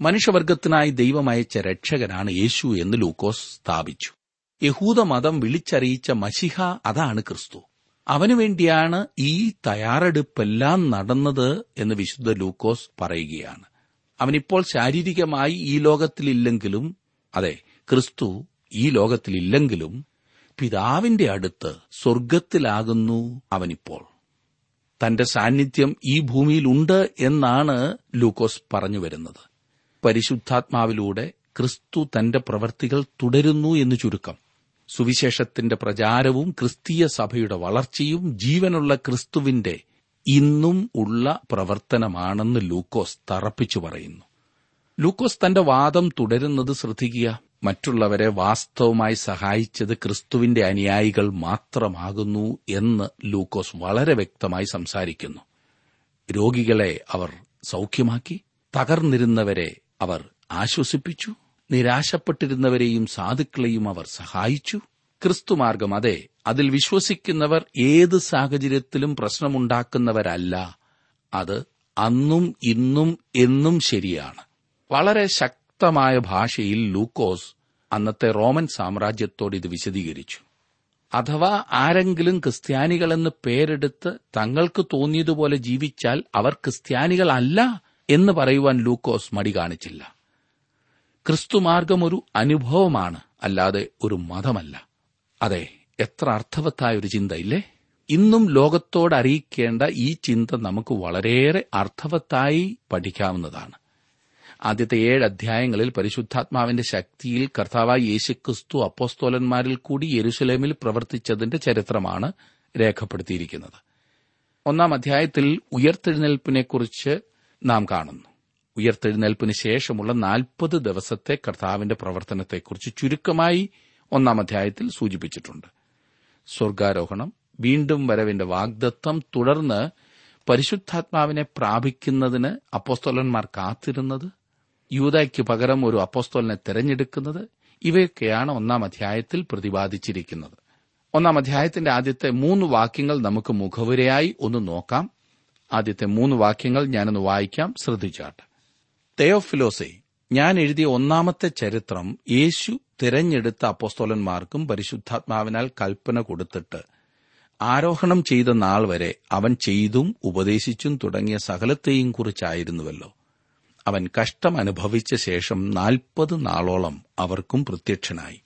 മനുഷ്യവർഗത്തിനായി ദൈവമയച്ച രക്ഷകനാണ് യേശു എന്ന് ലൂക്കോസ് സ്ഥാപിച്ചു. യഹൂദമതം വിളിച്ചറിയിച്ച മഷിഹ അതാണ് ക്രിസ്തു. അവനുവേണ്ടിയാണ് ഈ തയ്യാറെടുപ്പെല്ലാം നടന്നത് എന്ന് വിശുദ്ധ ലൂക്കോസ് പറയുകയാണ്. അവനിപ്പോൾ ശാരീരികമായി ഈ ലോകത്തിലില്ലെങ്കിലും അതെ ക്രിസ്തു ഈ ലോകത്തിലില്ലെങ്കിലും പിതാവിന്റെ അടുത്ത് സ്വർഗത്തിലാകുന്നു അവനിപ്പോൾ. തന്റെ സാന്നിധ്യം ഈ ഭൂമിയിലുണ്ട് എന്നാണ് ലൂക്കോസ് പറഞ്ഞു വരുന്നത്. പരിശുദ്ധാത്മാവിലൂടെ ക്രിസ്തു തന്റെ പ്രവൃത്തികൾ തുടരുന്നു എന്ന് ചുരുക്കം. സുവിശേഷത്തിന്റെ പ്രചാരവും ക്രിസ്തീയ സഭയുടെ വളർച്ചയും ജീവനുള്ള ക്രിസ്തുവിന്റെ ഇന്നും ഉള്ള പ്രവർത്തനമാണെന്ന് ലൂക്കോസ് തറപ്പിച്ചു പറയുന്നു. ലൂക്കോസ് തന്റെ വാദം തുടരുന്നത് ശ്രദ്ധിക്കുക. മറ്റുള്ളവരെ വാസ്തവമായി സഹായിച്ചത് ക്രിസ്തുവിന്റെ അനുയായികൾ മാത്രമാകുന്നു എന്ന് ലൂക്കോസ് വളരെ വ്യക്തമായി സംസാരിക്കുന്നു. രോഗികളെ അവർ സൗഖ്യമാക്കി തകർന്നിരുന്നവരെ അവർ ആശ്വസിപ്പിച്ചു. നിരാശപ്പെട്ടിരുന്നവരെയും സാധുക്കളെയും അവർ സഹായിച്ചു. ക്രിസ്തുമാർഗം അതെ അതിൽ വിശ്വസിക്കുന്നവർ ഏത് സാഹചര്യത്തിലും പ്രശ്നമുണ്ടാക്കുന്നവരല്ല. അത് അന്നും ഇന്നും എന്നും ശരിയാണ്. വളരെ ശക്തമായ ഭാഷയിൽ ലൂക്കോസ് അന്നത്തെ റോമൻ സാമ്രാജ്യത്തോട് ഇത് വിശദീകരിച്ചു. അഥവാ ആരെങ്കിലും ക്രിസ്ത്യാനികളെന്ന് പേരെടുത്ത് തങ്ങൾക്ക് തോന്നിയതുപോലെ ജീവിച്ചാൽ അവർ ക്രിസ്ത്യാനികളല്ല എന്ന് പറയുവാൻ ലൂക്കോസ് മടി കാണിച്ചില്ല. ക്രിസ്തുമാർഗം ഒരു അനുഭവമാണ് അല്ലാതെ ഒരു മതമല്ല. അതെ എത്ര അർത്ഥവത്തായ ഒരു ചിന്തയില്ലേ? ഇന്നും ലോകത്തോട് അറിയിക്കേണ്ട ഈ ചിന്ത നമുക്ക് വളരെയേറെ അർത്ഥവത്തായി പഠിക്കാവുന്നതാണ്. ആദ്യത്തെ ഏഴ് അധ്യായങ്ങളിൽ പരിശുദ്ധാത്മാവിന്റെ ശക്തിയിൽ കർത്താവായ യേശുക്രിസ്തു അപ്പോസ്തോലന്മാരിൽ കൂടി യെരുസലേമിൽ പ്രവർത്തിച്ചതിന്റെ ചരിത്രമാണ് രേഖപ്പെടുത്തിയിരിക്കുന്നത്. ഒന്നാം അധ്യായത്തിൽ ഉയർത്തെഴുന്നേൽപ്പിനെക്കുറിച്ച് നാം കാണുന്നു. ഉയർത്തെഴുന്നേൽപ്പിന് ശേഷമുള്ള നാൽപ്പത് ദിവസത്തെ കർത്താവിന്റെ പ്രവർത്തനത്തെക്കുറിച്ച് ചുരുക്കമായി ഒന്നാം അധ്യായത്തിൽ സൂചിപ്പിച്ചിട്ടുണ്ട്. സ്വർഗാരോഹണം വീണ്ടും വരവിന്റെ വാഗ്ദത്തം തുടർന്ന് പരിശുദ്ധാത്മാവിനെ പ്രാപിക്കുന്നതിന് അപ്പോസ്തോലന്മാർ കാത്തിരുന്നത് യൂതയ്ക്ക് പകരം ഒരു അപ്പോസ്തോലിനെ തെരഞ്ഞെടുക്കുന്നത് ഇവയൊക്കെയാണ് ഒന്നാം അധ്യായത്തിൽ പ്രതിപാദിച്ചിരിക്കുന്നത്. ഒന്നാം അധ്യായത്തിന്റെ ആദ്യത്തെ മൂന്ന് വാക്യങ്ങൾ നമുക്ക് മുഖവുരയായി ഒന്ന് നോക്കാം. ആദ്യത്തെ മൂന്ന് വാക്യങ്ങൾ ഞാനൊന്ന് വായിക്കാം. ശ്രദ്ധിച്ചാട്ടെ. തെയോഫിലോസെ ഞാൻ എഴുതിയ ഒന്നാമത്തെ ചരിത്രം യേശു തിരഞ്ഞെടുത്ത അപ്പോസ്തോലന്മാർക്കും പരിശുദ്ധാത്മാവിനാൽ കൽപ്പന കൊടുത്തിട്ട് ആരോഹണം ചെയ്ത നാൾ വരെ അവൻ ചെയ്തും ഉപദേശിച്ചും തുടങ്ങിയ സകലത്തെയും കുറിച്ചായിരുന്നുവല്ലോ. അവൻ കഷ്ടം അനുഭവിച്ച ശേഷം നാൽപ്പത് നാളോളം അവർക്കും പ്രത്യക്ഷനായി.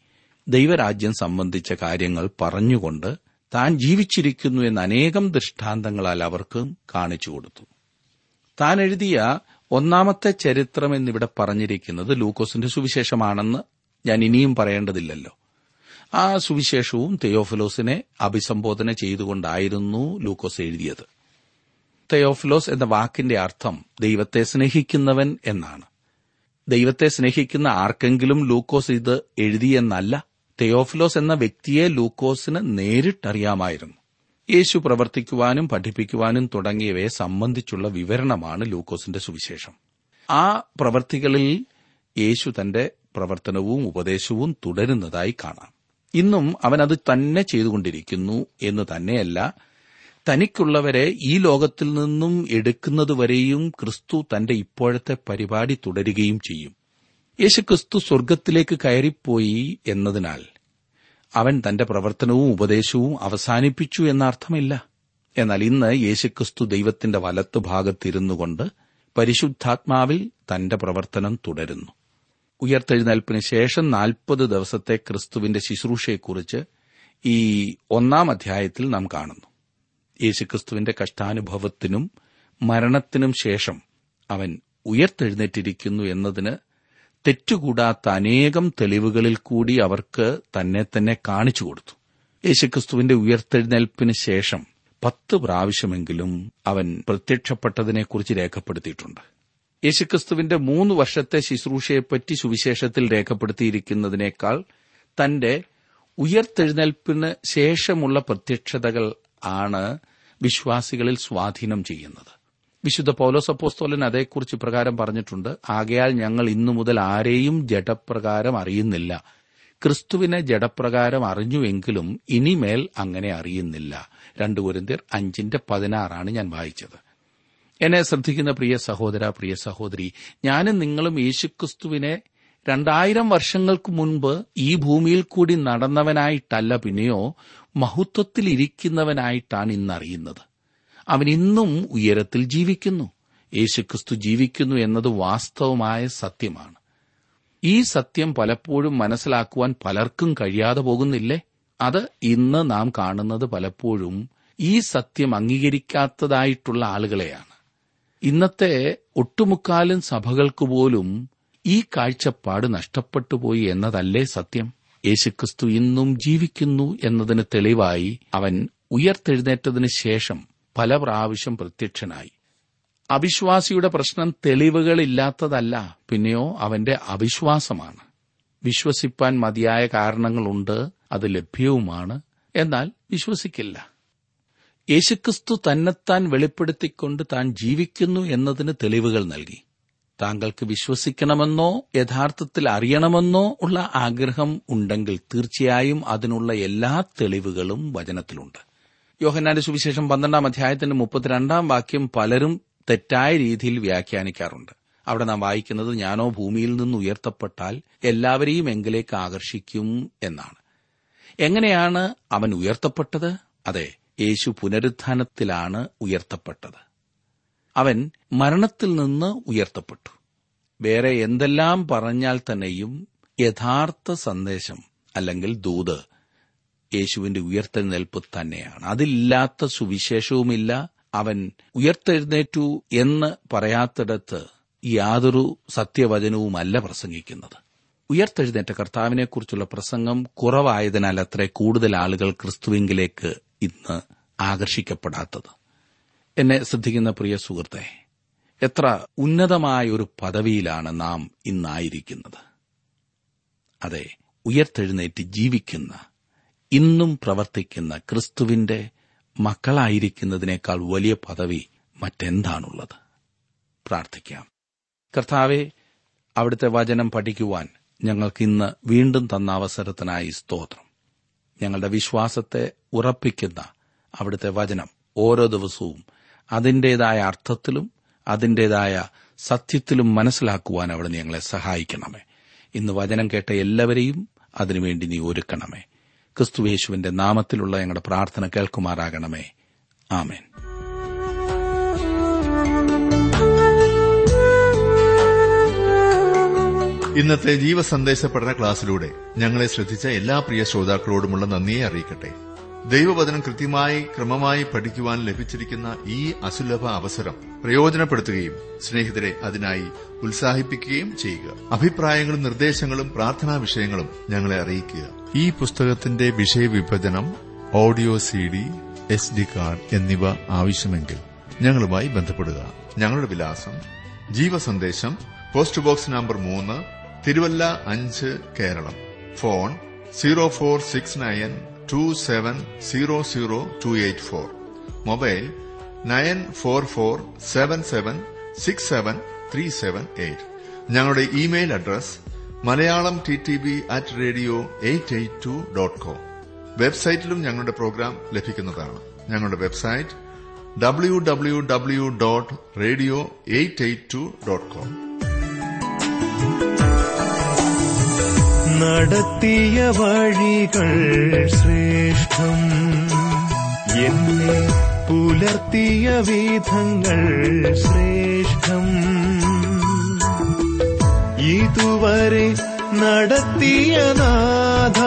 ദൈവരാജ്യം സംബന്ധിച്ച കാര്യങ്ങൾ പറഞ്ഞുകൊണ്ട് താൻ ജീവിച്ചിരിക്കുന്നു എന്ന അനേകം ദൃഷ്ടാന്തങ്ങളാൽ അവർക്കും കാണിച്ചു കൊടുത്തു. താൻ എഴുതിയ ഒന്നാമത്തെ ചരിത്രം എന്നിവിടെ പറഞ്ഞിരിക്കുന്നത് ലൂക്കോസിന്റെ സുവിശേഷമാണെന്ന് ഞാൻ ഇനിയും പറയേണ്ടതില്ലല്ലോ. ആ സുവിശേഷവും തെയോഫിലോസിനെ അഭിസംബോധന ചെയ്തുകൊണ്ടായിരുന്നു ലൂക്കോസ് എഴുതിയത്. തെയോഫിലോസ് എന്ന വാക്കിന്റെ അർത്ഥം ദൈവത്തെ സ്നേഹിക്കുന്നവൻ എന്നാണ്. ദൈവത്തെ സ്നേഹിക്കുന്ന ആർക്കെങ്കിലും ലൂക്കോസ് ഇത് എഴുതിയെന്നല്ല തെയോഫിലോസ് എന്ന വ്യക്തിയെ ലൂക്കോസിന് നേരിട്ടറിയാമായിരുന്നു. യേശു പ്രവർത്തിക്കുവാനും പഠിപ്പിക്കുവാനും തുടങ്ങിയവയെ സംബന്ധിച്ചുള്ള വിവരണമാണ് ലൂക്കോസിന്റെ സുവിശേഷം. ആ പ്രവർത്തികളിൽ യേശു തന്റെ പ്രവർത്തനവും ഉപദേശവും തുടരുന്നതായി കാണാം. ഇന്നും അവൻ അത് തന്നെ ചെയ്തുകൊണ്ടിരിക്കുന്നു എന്ന് തന്നെയല്ല തനിക്കുള്ളവരെ ഈ ലോകത്തിൽ നിന്നും എടുക്കുന്നതുവരെയും ക്രിസ്തു തന്റെ ഇപ്പോഴത്തെ പരിപാടി തുടരുകയും ചെയ്യും. യേശുക്രിസ്തു സ്വർഗത്തിലേക്ക് കയറിപ്പോയി എന്നതിനാൽ അവൻ തന്റെ പ്രവർത്തനവും ഉപദേശവും അവസാനിപ്പിച്ചു എന്നർത്ഥമില്ല. എന്നാൽ ഇന്ന് യേശുക്രിസ്തു ദൈവത്തിന്റെ വലത്ത് ഭാഗത്തിരുന്നുകൊണ്ട് പരിശുദ്ധാത്മാവിൽ തന്റെ പ്രവർത്തനം തുടരുന്നു. ഉയർത്തെഴുന്നേൽപ്പിന് ശേഷം നാൽപ്പത് ദിവസത്തെ ക്രിസ്തുവിന്റെ ശുശ്രൂഷയെക്കുറിച്ച് ഈ ഒന്നാം അധ്യായത്തിൽ നാം കാണുന്നു. യേശുക്രിസ്തുവിന്റെ കഷ്ടാനുഭവത്തിനും മരണത്തിനും ശേഷം അവൻ ഉയർത്തെഴുന്നേറ്റിരിക്കുന്നു എന്നതിന് തെറ്റുകൂടാത്ത അനേകം തെളിവുകളിൽ കൂടി അവർക്ക് തന്നെ തന്നെ കാണിച്ചു കൊടുത്തു. യേശുക്രിസ്തുവിന്റെ ഉയർത്തെഴുന്നേൽപ്പിന് ശേഷം പത്ത് പ്രാവശ്യമെങ്കിലും അവൻ പ്രത്യക്ഷപ്പെട്ടതിനെക്കുറിച്ച് രേഖപ്പെടുത്തിയിട്ടുണ്ട്. യേശുക്രിസ്തുവിന്റെ മൂന്ന് വർഷത്തെ ശുശ്രൂഷയെപ്പറ്റി സുവിശേഷത്തിൽ രേഖപ്പെടുത്തിയിരിക്കുന്നതിനേക്കാൾ തന്റെ ഉയർത്തെഴുന്നേൽപ്പിന് ശേഷമുള്ള പ്രത്യക്ഷതകൾ ആണ് വിശ്വാസികളിൽ സ്വാധീനം ചെയ്യുന്നത്. വിശുദ്ധ പൗലോസ് അപ്പോസ്തോലൻ അതേക്കുറിച്ച് ഇപ്രകാരം പറഞ്ഞിട്ടുണ്ട്. ആകയാൽ ഞങ്ങൾ ഇന്നു മുതൽ ആരെയും ജഡപ്രകാരം അറിയുന്നില്ല. ക്രിസ്തുവിനെ ജഡപ്രകാരം അറിഞ്ഞുവെങ്കിലും ഇനിമേൽ അങ്ങനെ അറിയുന്നില്ല. രണ്ടു കുരിന്തിർ അഞ്ചിന്റെ പതിനാറാണ് ഞാൻ വായിച്ചത്. എന്നെ ശ്രദ്ധിക്കുന്ന പ്രിയ സഹോദര പ്രിയ സഹോദരി ഞാനും നിങ്ങളും യേശുക്രിസ്തുവിനെ രണ്ടായിരം വർഷങ്ങൾക്ക് മുൻപ് ഈ ഭൂമിയിൽ കൂടി നടന്നവനായിട്ടല്ല പിന്നെയോ മഹത്വത്തിലിരിക്കുന്നവനായിട്ടാണ് ഇന്നറിയുന്നത്. അവൻ ഇന്നും ഉയരത്തിൽ ജീവിക്കുന്നു. യേശുക്രിസ്തു ജീവിക്കുന്നു എന്നത് വാസ്തവമായ സത്യമാണ്. ഈ സത്യം പലപ്പോഴും മനസ്സിലാക്കുവാൻ പലർക്കും കഴിയാതെ പോകുന്നില്ലേ? അത് ഇന്ന് നാം കാണുന്നത് പലപ്പോഴും ഈ സത്യം അംഗീകരിക്കാത്തതായിട്ടുള്ള ആളുകളെയാണ്. ഇന്നത്തെ ഒട്ടുമുക്കാലും സഭകൾക്ക് പോലും ഈ കാഴ്ചപ്പാട് നഷ്ടപ്പെട്ടുപോയി എന്നതല്ലേ സത്യം? യേശുക്രിസ്തു ഇന്നും ജീവിക്കുന്നു എന്നതിന് തെളിവായി അവൻ ഉയർത്തെഴുന്നേറ്റതിനു ശേഷം പല പ്രാവശ്യം പ്രത്യക്ഷനായി. അവിശ്വാസിയുടെ പ്രശ്നം തെളിവുകളില്ലാത്തതല്ല പിന്നെയോ അവന്റെ അവിശ്വാസമാണ്. വിശ്വസിപ്പാൻ മതിയായ കാരണങ്ങളുണ്ട് അത് ലഭ്യവുമാണ് എന്നാൽ വിശ്വസിക്കില്ല. യേശുക്രിസ്തു തന്നെത്താൻ വെളിപ്പെടുത്തിക്കൊണ്ട് താൻ ജീവിക്കുന്നു എന്നതിന് തെളിവുകൾ നൽകി. താങ്കൾക്ക് വിശ്വസിക്കണമെന്നോ യഥാർത്ഥത്തിൽ അറിയണമെന്നോ ഉള്ള ആഗ്രഹം ഉണ്ടെങ്കിൽ തീർച്ചയായും അതിനുള്ള എല്ലാ തെളിവുകളും വചനത്തിലുണ്ട്. യോഹന്നാന്റെ സുവിശേഷം പന്ത്രണ്ടാം അധ്യായത്തിന്റെ മുപ്പത്തിരണ്ടാം വാക്യം പലരും തെറ്റായ രീതിയിൽ വ്യാഖ്യാനിക്കാറുണ്ട്. അവിടെ നാം വായിക്കുന്നത് ഞാനോ ഭൂമിയിൽ നിന്ന് ഉയർത്തപ്പെട്ടാൽ എല്ലാവരെയും എങ്കിലേക്ക് ആകർഷിക്കും എന്നാണ്. എങ്ങനെയാണ് അവൻ ഉയർത്തപ്പെട്ടത്? അതെ യേശു പുനരുത്ഥാനത്തിലാണ് ഉയർത്തപ്പെട്ടത്. അവൻ മരണത്തിൽ നിന്ന് ഉയർത്തപ്പെട്ടു. വേറെ എന്തെല്ലാം പറഞ്ഞാൽ തന്നെയും യഥാർത്ഥ സന്ദേശം അല്ലെങ്കിൽ ദൂത് യേശുവിന്റെ ഉയർത്തെഴുന്നേൽപ്പ് തന്നെയാണ്. അതില്ലാത്ത സുവിശേഷവുമില്ല. അവൻ ഉയർത്തെഴുന്നേറ്റു എന്ന് പറയാത്തിടത്ത് യാതൊരു സത്യവചനവുമല്ല പ്രസംഗിക്കുന്നത്. ഉയർത്തെഴുന്നേറ്റ കർത്താവിനെക്കുറിച്ചുള്ള പ്രസംഗം കുറവായതിനാൽ അത്ര കൂടുതൽ ആളുകൾ ക്രിസ്തുവിങ്കിലേക്ക് ഇന്ന് ആകർഷിക്കപ്പെടാത്തത്. എന്നെ ശ്രദ്ധിക്കുന്ന പ്രിയ സുഹൃത്തെ എത്ര ഉന്നതമായ ഒരു പദവിയിലാണ് നാം ഇന്നായിരിക്കുന്നത്. അതെ ഉയർത്തെഴുന്നേറ്റ് ജീവിക്കുന്ന ഇന്നും പ്രവർത്തിക്കുന്ന ക്രിസ്തുവിന്റെ മക്കളായിരിക്കുന്നതിനേക്കാൾ വലിയ പദവി മറ്റെന്താണുള്ളത്? പ്രാർത്ഥിക്കാം. കർത്താവെ അവിടുത്തെ വചനം പഠിക്കുവാൻ ഞങ്ങൾക്ക് ഇന്ന് വീണ്ടും തന്ന അവസരത്തിനായി സ്തോത്രം. ഞങ്ങളുടെ വിശ്വാസത്തെ ഉറപ്പിക്കുന്ന അവിടുത്തെ വചനം ഓരോ ദിവസവും അതിന്റേതായ അർത്ഥത്തിലും അതിന്റേതായ സത്യത്തിലും മനസ്സിലാക്കുവാൻ അവിടെ ഞങ്ങളെ സഹായിക്കണമേ. ഇന്ന് വചനം കേട്ട എല്ലാവരെയും അതിനുവേണ്ടി നീ ഒരുക്കണമേ. ക്രിസ്തുവേശുവിന്റെ നാമത്തിലുള്ള ഞങ്ങളുടെ പ്രാർത്ഥന കേൾക്കുമാറാകണമേ. ആമേൻ. ഇന്നത്തെ ജീവസന്ദേശ പഠന ക്ലാസ്സിലൂടെ ഞങ്ങളെ ശ്രദ്ധിച്ച എല്ലാ പ്രിയ ശ്രോതാക്കളോടുമുള്ള നന്ദിയെ അറിയിക്കട്ടെ. ദൈവവചനം കൃത്യമായി ക്രമമായി പഠിക്കുവാൻ ലഭിച്ചിരിക്കുന്ന ഈ അസുലഭ അവസരം പ്രയോജനപ്പെടുത്തുകയും സ്നേഹിതരെ അതിനായി ഉത്സാഹിപ്പിക്കുകയും ചെയ്യുക. അഭിപ്രായങ്ങളും നിർദ്ദേശങ്ങളും പ്രാർത്ഥനാ വിഷയങ്ങളും ഞങ്ങളെ അറിയിക്കുക. ഈ പുസ്തകത്തിന്റെ വിഷയവിഭജനം audio C D S D card എന്നിവ ആവശ്യമെങ്കിൽ ഞങ്ങളുമായി ബന്ധപ്പെടുക. ഞങ്ങളുടെ വിലാസം ജീവസന്ദേശം പോസ്റ്റ് ബോക്സ് നമ്പർ മൂന്ന് തിരുവല്ല അഞ്ച് Keralam. Phone zero four six nine two seven zero zero two eight four. Mobile nine four four seven seven six seven three seven eight. ഞങ്ങളുടെ email address Malayalam T T B at radio eight eight two dot com വെബ്സൈറ്റിലും ഞങ്ങളുടെ programme ലഭിക്കുന്നതാണ്. ഞങ്ങളുടെ website W W W dot radio eight eight two dot com നടത്തിയ വഴികൾ ശ്രേഷ്ഠം. എന്നെ പുലർത്തിയ വിധങ്ങൾ ശ്രേഷ്ഠം. ഇതുവരെ നടത്തിയ നാഥ.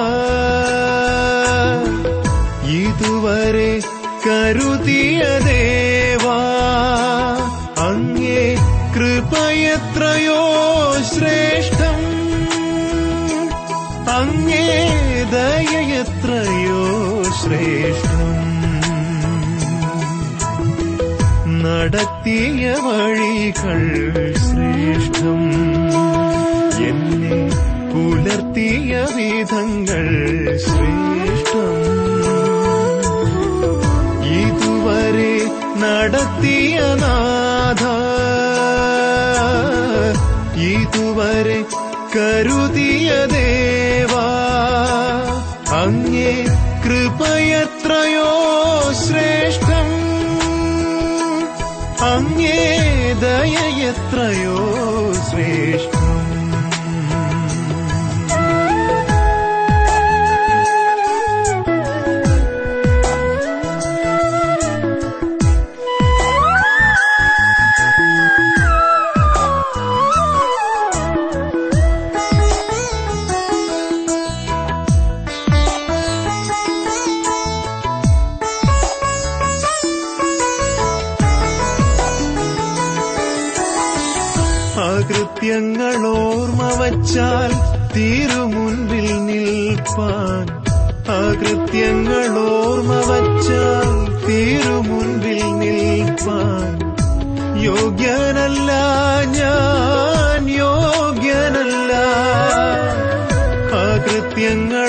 ഇതുവരെ കരുതിയ ദേവാ. അങ്ങേ കൃപയത്രയോ ശ്രേഷ്ഠം. അങ്ങേ ദയയത്രയോ ശ്രേഷ്ഠം. നടത്തിയ വഴികൾ ശ്രേഷ്ഠം. വിധങ്ങൾ ശ്രേഷ്ഠം. ഇതുവരെ നടത്തിയ നാഥ ഇതുവരെ കരുതിയ ദേവാ അങ്ങേ കൃപയത്രയോ ശ്രേഷ്ഠം അങ്ങേ ദയയത്രയോ അകൃത്യങ്ങൾ ഓർമ്മ വച്ചാൽ തിരുമുൻപിൽ നിൽപ്പാൻ യോഗ്യനല്ല ഞാൻ യോഗ്യനല്ല. ആ ഓർമ്മ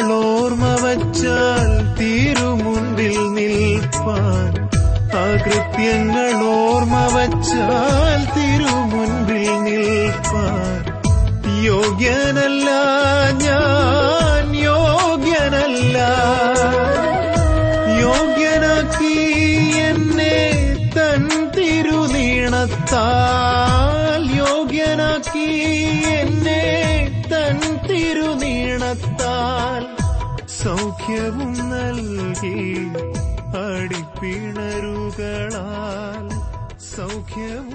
അടിപ്പിണരുകളാൽ സൗഖ്യവും നൽകി